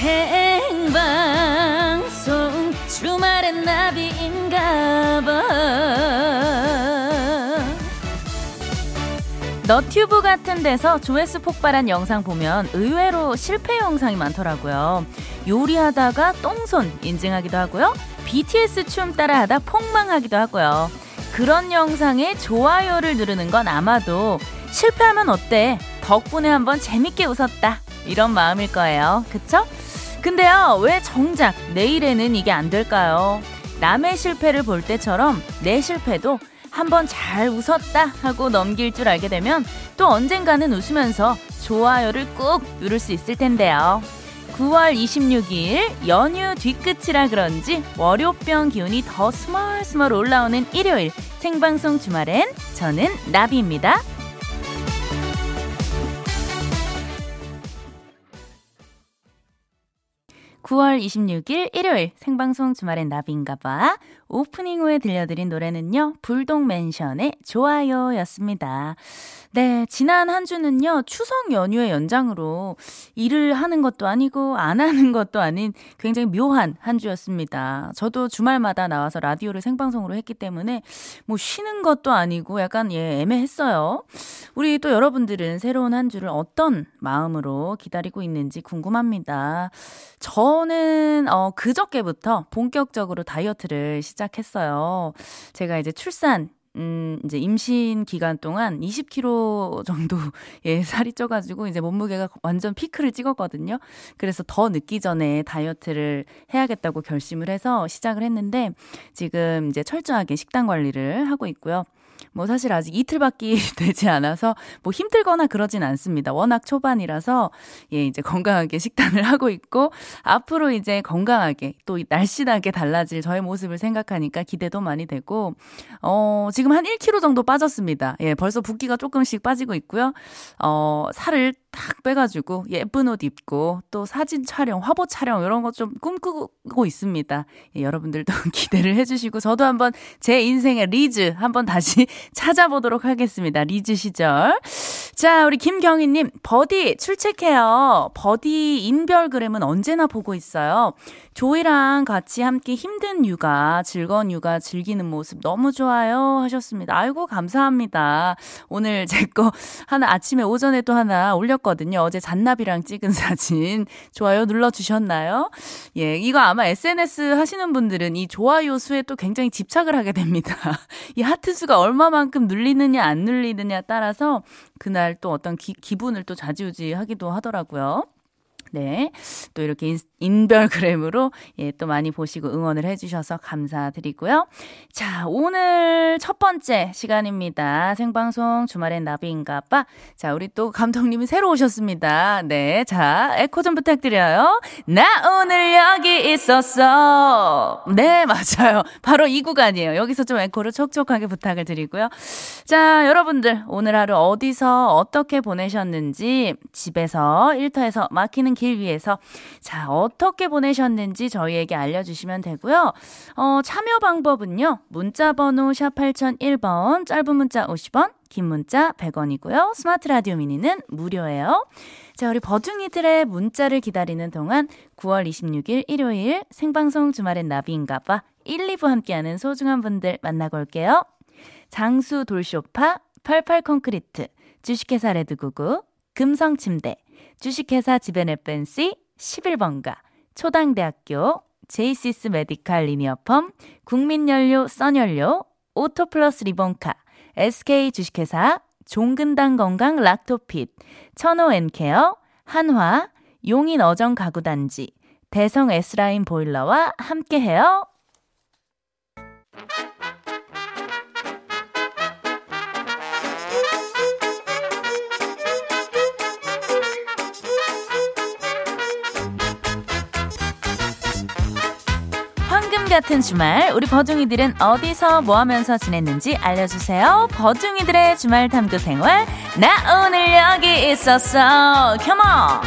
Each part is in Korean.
생방송 주말엔 나비인가봐 너튜브 같은 데서 조회수 폭발한 영상 보면 의외로 실패 영상이 많더라고요. 요리하다가 똥손 인증하기도 하고요. BTS 춤 따라하다 폭망하기도 하고요. 그런 영상에 좋아요를 누르는 건 아마도 실패하면 어때? 덕분에 한번 재밌게 웃었다. 이런 마음일 거예요. 그쵸? 근데요, 왜 정작 내일에는 이게 안 될까요? 남의 실패를 볼 때처럼 내 실패도 한번 잘 웃었다 하고 넘길 줄 알게 되면 또 언젠가는 웃으면서 좋아요를 꾹 누를 수 있을 텐데요. 9월 26일 연휴 뒤끝이라 그런지 월요병 기운이 더 스멀스멀 올라오는 일요일 생방송 주말엔 저는 나비입니다. 9월 26일 일요일 생방송 주말엔 나비인가봐 오프닝 후에 들려드린 노래는요 불독 맨션의 좋아요였습니다. 네, 지난 한 주는요, 추석 연휴의 연장으로 일을 하는 것도 아니고 안 하는 것도 아닌 굉장히 묘한 한 주였습니다. 저도 주말마다 나와서 라디오를 생방송으로 했기 때문에 뭐 쉬는 것도 아니고 약간 예, 애매했어요. 우리 또 여러분들은 새로운 한 주를 어떤 마음으로 기다리고 있는지 궁금합니다. 저 는, 어, 그저께부터 본격적으로 다이어트를 시작했어요. 제가 이제 출산 음, 이제 임신 기간 동안 20kg 정도, 예, 살이 쪄가지고 이제 몸무게가 완전 피크를 찍었거든요. 그래서 더 늦기 전에 다이어트를 해야겠다고 결심을 해서 시작을 했는데 지금 이제 철저하게 식단 관리를 하고 있고요. 뭐 사실 아직 이틀밖에 되지 않아서 뭐 힘들거나 그러진 않습니다. 워낙 초반이라서 예, 이제 건강하게 식단을 하고 있고 앞으로 이제 건강하게 또 날씬하게 달라질 저의 모습을 생각하니까 기대도 많이 되고 어, 지금 한 1kg 정도 빠졌습니다. 예, 벌써 붓기가 조금씩 빠지고 있고요. 어, 살을 딱 빼가지고 예쁜 옷 입고 또 사진 촬영, 화보 촬영 이런 거 좀 꿈꾸고 있습니다. 예, 여러분들도 기대를 해주시고 저도 한번 제 인생의 리즈 한번 다시 찾아보도록 하겠습니다. 리즈 시절. 자, 우리 김경희님, 버디 출첵해요. 버디 인별그램은 언제나 보고 있어요. 조이랑 같이 함께 힘든 육아, 즐거운 육아 즐기는 모습 너무 좋아요. 하셨습니다. 아이고, 감사합니다. 오늘 제 거 하나 아침에 오전에 또 하나 올렸거든요. 어제 잔나비랑 찍은 사진. 좋아요 눌러주셨나요? 예, 이거 아마 SNS 하시는 분들은 이 좋아요 수에 또 굉장히 집착을 하게 됩니다. 이 하트 수가 얼마만큼 눌리느냐, 안 눌리느냐 따라서 그날 또 어떤 기, 기분을 또 좌지우지 하기도 하더라고요. 네. 또 이렇게 인 별그램으로 예, 또 많이 보시고 응원을 해주셔서 감사드리고요. 자, 오늘 첫 번째 시간입니다. 생방송 주말엔 나비인가 봐. 자, 우리 또 감독님이 새로 오셨습니다. 네. 자, 에코 좀 부탁드려요. 나 오늘 여기 있었어. 네, 맞아요. 바로 이 구간이에요. 여기서 좀 에코를 촉촉하게 부탁을 드리고요. 자, 여러분들 오늘 하루 어디서 어떻게 보내셨는지 집에서 일터에서 막히는 길 위에서 자, 어떻게 보내셨는지 저희에게 알려주시면 되고요. 어, 참여 방법은요. 문자 번호 샵 8001번, 짧은 문자 50원, 긴 문자 100원이고요. 스마트 라디오 미니는 무료예요. 자, 우리 버둥이들의 문자를 기다리는 동안 9월 26일 일요일 생방송 주말엔 나비인가봐 1, 2부 함께하는 소중한 분들 만나고 올게요. 장수 돌쇼파, 88 콘크리트, 주식회사 레드구구, 금성침대, 주식회사 지벤에펜시 11번가, 초당대학교, 제이시스 메디칼 리니어펌, 국민연료 써연료, 오토플러스 리본카, SK 주식회사, 종근당 건강 락토핏, 천호 앤케어, 한화, 용인 어정 가구단지, 대성 S라인 보일러와 함께해요. 같은 주말 우리 버둥이들은 어디서 뭐 하면서 지냈는지 알려주세요. 버둥이들의 주말 탐구 생활 나 오늘 여기 있었어. 컴온.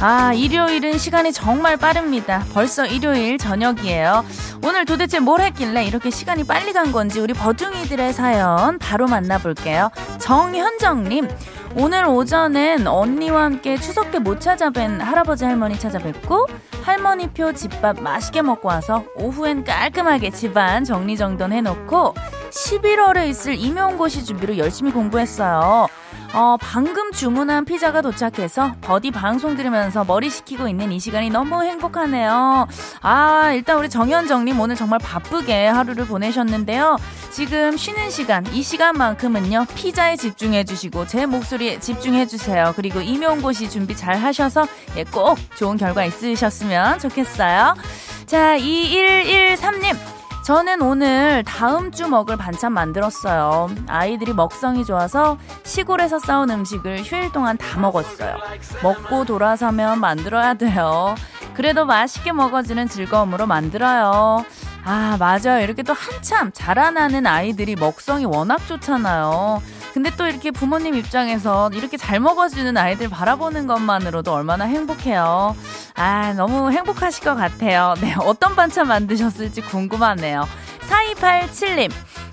아, 일요일은 시간이 정말 빠릅니다. 벌써 일요일 저녁이에요. 오늘 도대체 뭘 했길래 이렇게 시간이 빨리 간 건지 우리 버둥이들의 사연 바로 만나볼게요. 정현정님, 오늘 오전엔 언니와 함께 추석 때 못 찾아뵌 할아버지 할머니 찾아뵙고 할머니표 집밥 맛있게 먹고 와서 오후엔 깔끔하게 집안 정리정돈 해놓고 11월에 있을 임용고시 준비로 열심히 공부했어요. 어, 방금 주문한 피자가 도착해서 버디 방송 들으면서 머리 식히고 있는 이 시간이 너무 행복하네요. 아, 일단 우리 정현정님 오늘 정말 바쁘게 하루를 보내셨는데요. 지금 쉬는 시간, 이 시간만큼은요, 피자에 집중해주시고, 제 목소리에 집중해주세요. 그리고 임용고시 준비 잘 하셔서, 예, 꼭 좋은 결과 있으셨으면 좋겠어요. 자, 2113님. 저는 오늘 다음 주 먹을 반찬 만들었어요. 아이들이 먹성이 좋아서 시골에서 싸운 음식을 휴일 동안 다 먹었어요. 먹고 돌아서면 만들어야 돼요. 그래도 맛있게 먹어지는 즐거움으로 만들어요. 아, 맞아요. 이렇게 또 한참 자라나는 아이들이 먹성이 워낙 좋잖아요. 근데 또 이렇게 부모님 입장에서 이렇게 잘 먹어주는 아이들 바라보는 것만으로도 얼마나 행복해요. 아, 너무 행복하실 것 같아요. 네, 어떤 반찬 만드셨을지 궁금하네요. 4287님,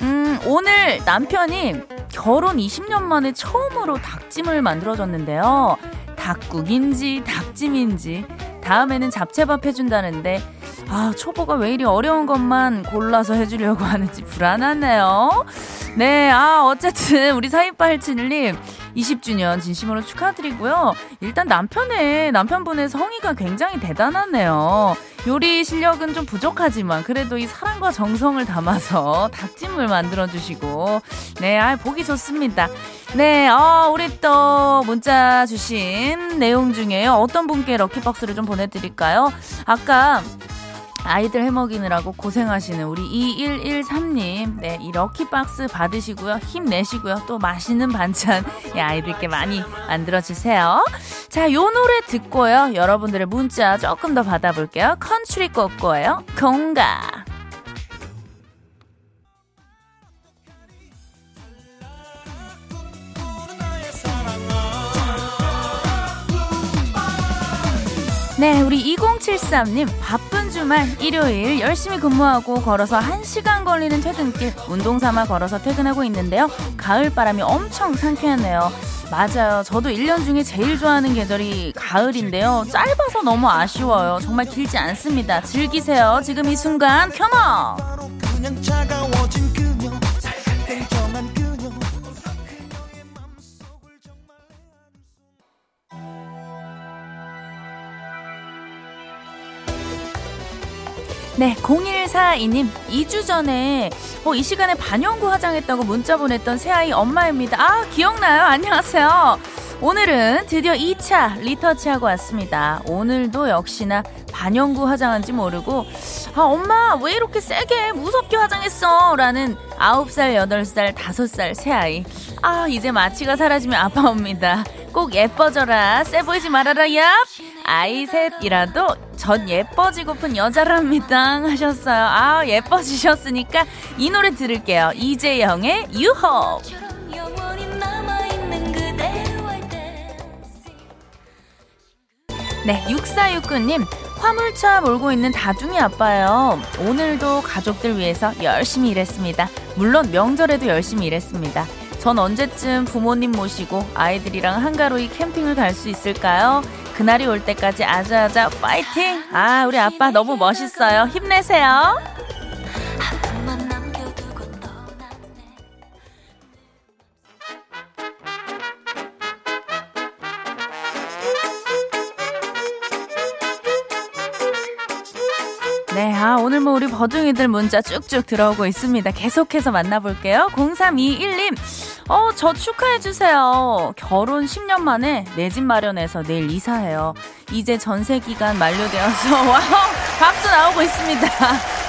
음, 오늘 남편이 결혼 20년 만에 처음으로 닭찜을 만들어줬는데요. 닭국인지 닭찜인지 다음에는 잡채밥 해준다는데 아 초보가 왜 이리 어려운 것만 골라서 해주려고 하는지 불안하네요. 네, 아 어쨌든 우리 사이빨칠님 20주년 진심으로 축하드리고요. 일단 남편의 남편분의 성의가 굉장히 대단하네요. 요리 실력은 좀 부족하지만 그래도 이 사랑과 정성을 담아서 닭찜을 만들어 주시고 네, 아 보기 좋습니다. 네, 어, 우리 또 문자 주신 내용 중에요. 어떤 분께 럭키박스를 좀 보내드릴까요? 아까 아이들 해먹이느라고 고생하시는 우리 2113님, 네, 이 럭키박스 받으시고요. 힘내시고요. 또 맛있는 반찬, 예, 아이들께 많이 만들어주세요. 자, 요 노래 듣고요. 여러분들의 문자 조금 더 받아볼게요. 컨츄리 꼬꼬예요. 공가. 네, 우리 2073님, 바쁜 주말, 일요일 열심히 근무하고 걸어서 1시간 걸리는 퇴근길, 운동 삼아 걸어서 퇴근하고 있는데요. 가을 바람이 엄청 상쾌하네요. 맞아요. 저도 1년 중에 제일 좋아하는 계절이 가을인데요. 짧아서 너무 아쉬워요. 정말 길지 않습니다. 즐기세요. 지금 이 순간, 켜머! 네, 0142님, 2주 전에, 어, 이 시간에 반영구 화장했다고 문자 보냈던 새아이 엄마입니다. 아, 기억나요? 안녕하세요. 오늘은 드디어 2차 리터치하고 왔습니다. 오늘도 역시나 반영구 화장한지 모르고, 아, 엄마, 왜 이렇게 세게, 무섭게 화장했어? 라는 9살, 8살, 5살 새아이. 아, 이제 마취가 사라지면 아파옵니다. 꼭 예뻐져라. 세 보이지 말아라, 얍! 아이 셋이라도 전 예뻐지고픈 여자랍니다. 하셨어요. 아, 예뻐지셨으니까 이 노래 들을게요. 이재영의 유호. 네, 6469님. 화물차 몰고 있는 다둥이 아빠예요. 오늘도 가족들 위해서 열심히 일했습니다. 물론 명절에도 열심히 일했습니다. 전 언제쯤 부모님 모시고 아이들이랑 한가로이 캠핑을 갈 수 있을까요? 그날이 올 때까지 아자아자 파이팅! 아, 우리 아빠 너무 멋있어요. 힘내세요. 네, 아, 오늘 뭐 우리 버둥이들 문자 쭉쭉 들어오고 있습니다. 계속해서 만나볼게요. 0321님, 어, 저 축하해주세요. 결혼 10년 만에 내 집 마련해서 내일 이사해요. 이제 전세 기간 만료되어서, wow! 박수 나오고 있습니다.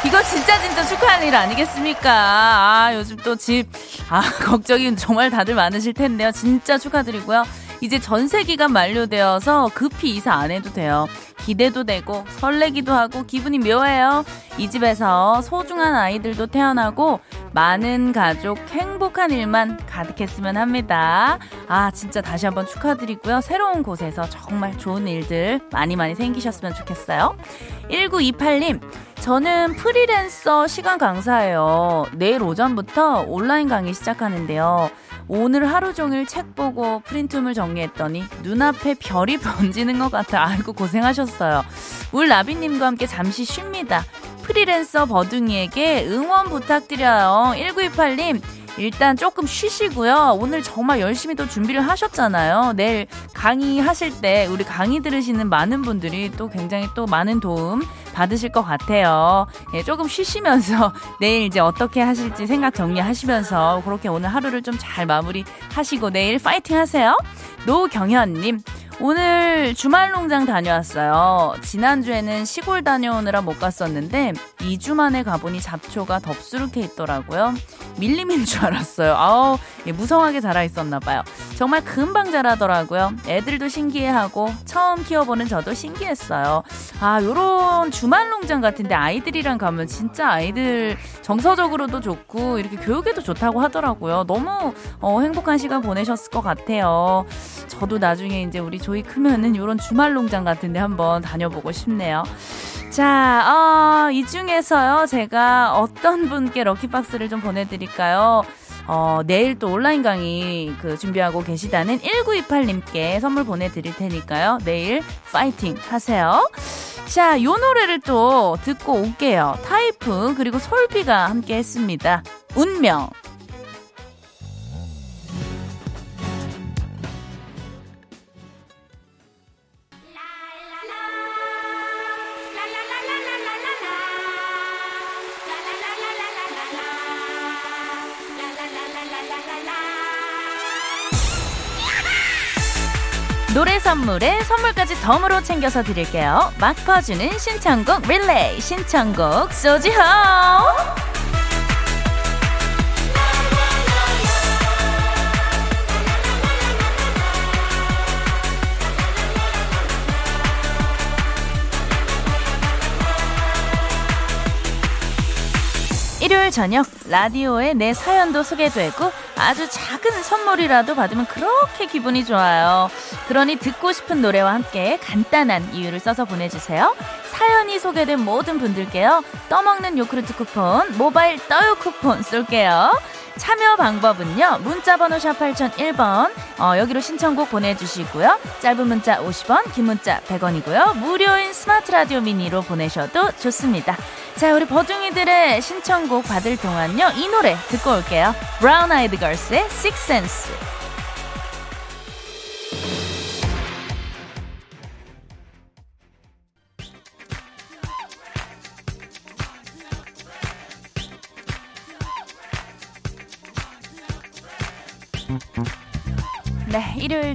이거 진짜 진짜 축하할 일 아니겠습니까? 아, 요즘 또 집, 아, 걱정이 정말 다들 많으실 텐데요. 진짜 축하드리고요. 이제 전세기가 만료되어서 급히 이사 안 해도 돼요. 기대도 되고 설레기도 하고 기분이 묘해요. 이 집에서 소중한 아이들도 태어나고 많은 가족 행복한 일만 가득했으면 합니다. 아, 진짜 다시 한번 축하드리고요. 새로운 곳에서 정말 좋은 일들 많이 많이 생기셨으면 좋겠어요. 1928님, 저는 프리랜서 시간 강사예요. 내일 오전부터 온라인 강의 시작하는데요. 오늘 하루 종일 책 보고 프린트물 정리했더니 눈앞에 별이 번지는 것 같아. 아이고, 고생하셨어요. 울 나비님과 함께 잠시 쉽니다. 프리랜서 버둥이에게 응원 부탁드려요. 1928님, 일단 조금 쉬시고요. 오늘 정말 열심히 또 준비를 하셨잖아요. 내일 강의 하실 때 우리 강의 들으시는 많은 분들이 또 굉장히 또 많은 도움 받으실 것 같아요. 예, 조금 쉬시면서 내일 이제 어떻게 하실지 생각 정리하시면서 그렇게 오늘 하루를 좀 잘 마무리 하시고 내일 파이팅 하세요. 노경현님. 오늘 주말 농장 다녀왔어요. 지난주에는 시골 다녀오느라 못 갔었는데 2주 만에 가보니 잡초가 덥수룩해 있더라고요. 밀림인 줄 알았어요. 아우, 예, 무성하게 자라 있었나 봐요. 정말 금방 자라더라고요. 애들도 신기해하고 처음 키워보는 저도 신기했어요. 아, 요런 주말 농장 같은데 아이들이랑 가면 진짜 아이들 정서적으로도 좋고 이렇게 교육에도 좋다고 하더라고요. 너무 어, 행복한 시간 보내셨을 것 같아요. 저도 나중에 이제 우리 조이 크면은 이런 주말 농장 같은데 한번 다녀보고 싶네요. 자, 어, 이 중에서요, 제가 어떤 분께 럭키박스를 좀 보내드릴까요? 어, 내일 또 온라인 강의 그 준비하고 계시다는 1928님께 선물 보내드릴 테니까요. 내일 파이팅 하세요. 자, 요 노래를 또 듣고 올게요. 타이프, 그리고 솔비가 함께 했습니다. 운명. 노래 선물에 선물까지 덤으로 챙겨서 드릴게요. 막 퍼주는 신청곡 릴레이 신청곡 소지호 일요일 저녁 라디오에 내 사연도 소개되고 아주 작은 선물이라도 받으면 그렇게 기분이 좋아요. 그러니 듣고 싶은 노래와 함께 간단한 이유를 써서 보내주세요. 사연이 소개된 모든 분들께요. 떠먹는 요구르트 쿠폰, 모바일 떠요 쿠폰 쏠게요. 참여 방법은요. 문자번호 샵 8001번 어, 여기로 신청곡 보내주시고요. 짧은 문자 50원 긴 문자 100원이고요. 무료인 스마트 라디오 미니로 보내셔도 좋습니다. 자 우리 버둥이들의 신청곡 받을 동안요. 이 노래 듣고 올게요. 브라운 아이드 걸스의 Sixth Sense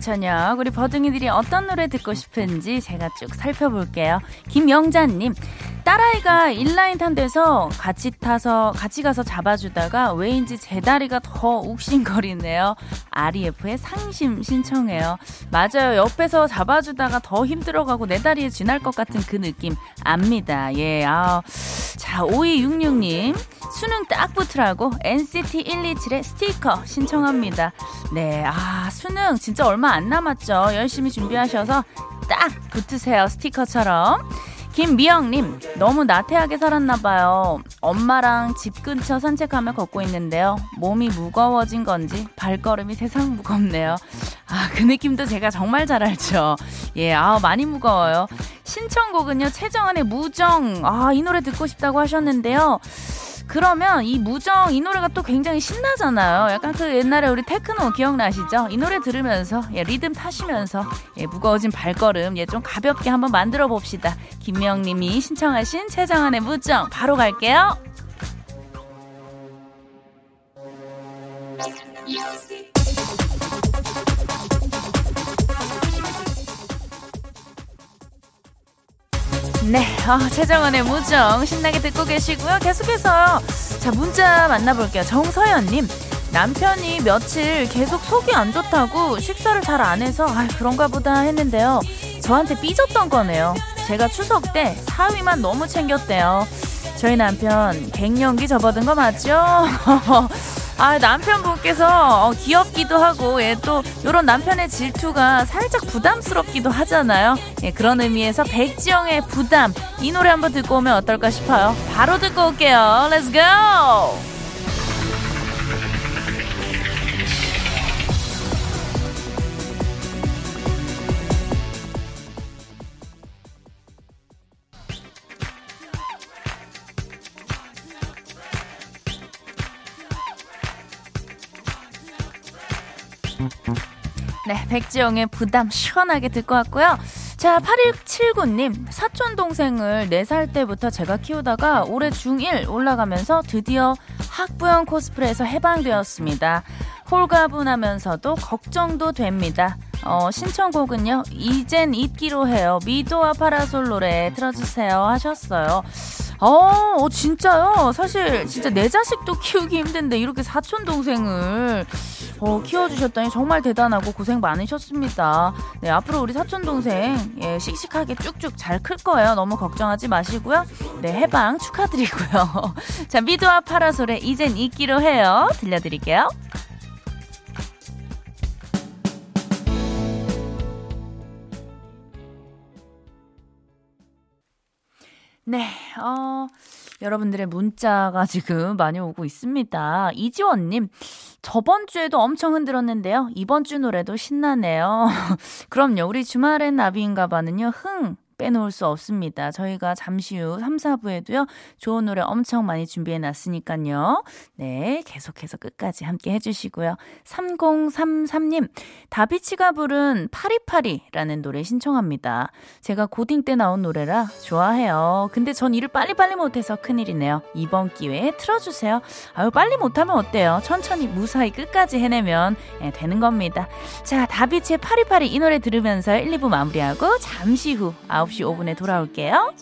저녁 우리 버둥이들이 어떤 노래 듣고 싶은지 제가 쭉 살펴볼게요. 김영자님, 딸아이가 인라인 탄 데서 같이 타서 같이 가서 잡아주다가 왜인지 제 다리가 더 욱신거리네요. REF의 상심 신청해요. 맞아요. 옆에서 잡아주다가 더 힘들어가고 내 다리에 쥐날 것 같은 그 느낌 압니다. 예, 아. 자, 5266님. 수능 딱 붙으라고 NCT 127의 스티커 신청합니다. 네, 아, 수능 진짜 얼마 안 남았죠. 열심히 준비하셔서 딱 붙으세요. 스티커처럼. 김미영님, 너무 나태하게 살았나봐요. 엄마랑 집 근처 산책하며 걷고 있는데요. 몸이 무거워진 건지 발걸음이 세상 무겁네요. 아, 그 느낌도 제가 정말 잘 알죠. 예, 아, 많이 무거워요. 신청곡은요, 최정한의 무정. 아, 이 노래 듣고 싶다고 하셨는데요. 그러면 이 무정 이 노래가 또 굉장히 신나잖아요. 약간 그 옛날에 우리 테크노 기억나시죠? 이 노래 들으면서 예, 리듬 타시면서 예, 무거워진 발걸음 예, 좀 가볍게 한번 만들어 봅시다. 김명님이 신청하신 최정한의 무정 바로 갈게요. 네, 어, 최정원의 무정 신나게 듣고 계시고요. 계속해서 자 문자 만나볼게요. 정서연님 남편이 며칠 계속 속이 안 좋다고 식사를 잘 안 해서 아 그런가 보다 했는데요. 저한테 삐졌던 거네요. 제가 추석 때 사위만 너무 챙겼대요. 저희 남편 갱년기 접어든 거 맞죠? 아, 남편분께서 어, 귀엽기도 하고, 예, 또, 요런 남편의 질투가 살짝 부담스럽기도 하잖아요. 예, 그런 의미에서 백지영의 부담, 이 노래 한번 듣고 오면 어떨까 싶어요. 바로 듣고 올게요. Let's go! 백지영의 부담 시원하게 듣고 왔고요. 자, 8179님, 사촌 동생을 4살 때부터 제가 키우다가 올해 중1 올라가면서 드디어 학부형 코스프레에서 해방되었습니다. 홀가분하면서도 걱정도 됩니다. 어, 신청곡은요, 이젠 잊기로 해요. 미도와 파라솔 노래 틀어주세요 하셨어요. 어, 어, 진짜요? 사실 진짜 내 자식도 키우기 힘든데 이렇게 사촌 동생을 어, 키워주셨다니 정말 대단하고 고생 많으셨습니다. 네, 앞으로 우리 사촌 동생 예, 씩씩하게 쭉쭉 잘 클 거예요. 너무 걱정하지 마시고요. 네, 해방 축하드리고요. 자, 미도와 파라솔의 이젠 잊기로 해요. 들려드릴게요. 네, 어, 여러분들의 문자가 지금 많이 오고 있습니다. 이지원님, 저번 주에도 엄청 흔들었는데요. 이번 주 노래도 신나네요. 그럼요, 우리 주말엔 나비인가 봐는요, 흥, 빼놓을 수 없습니다. 저희가 잠시 후 3, 4부에도요, 좋은 노래 엄청 많이 준비해 놨으니까요. 네, 계속해서 끝까지 함께 해주시고요. 3033님, 다비치가 부른 파리파리라는 노래 신청합니다. 제가 고딩 때 나온 노래라 좋아해요. 근데 전 일을 빨리빨리 못해서 큰일이네요. 이번 기회에 틀어주세요. 아유, 빨리 못하면 어때요? 천천히 무사히 끝까지 해내면 예, 되는 겁니다. 자, 다비치의 파리파리 이 노래 들으면서 1, 2부 마무리하고 잠시 후 9시 5분에 돌아올게요.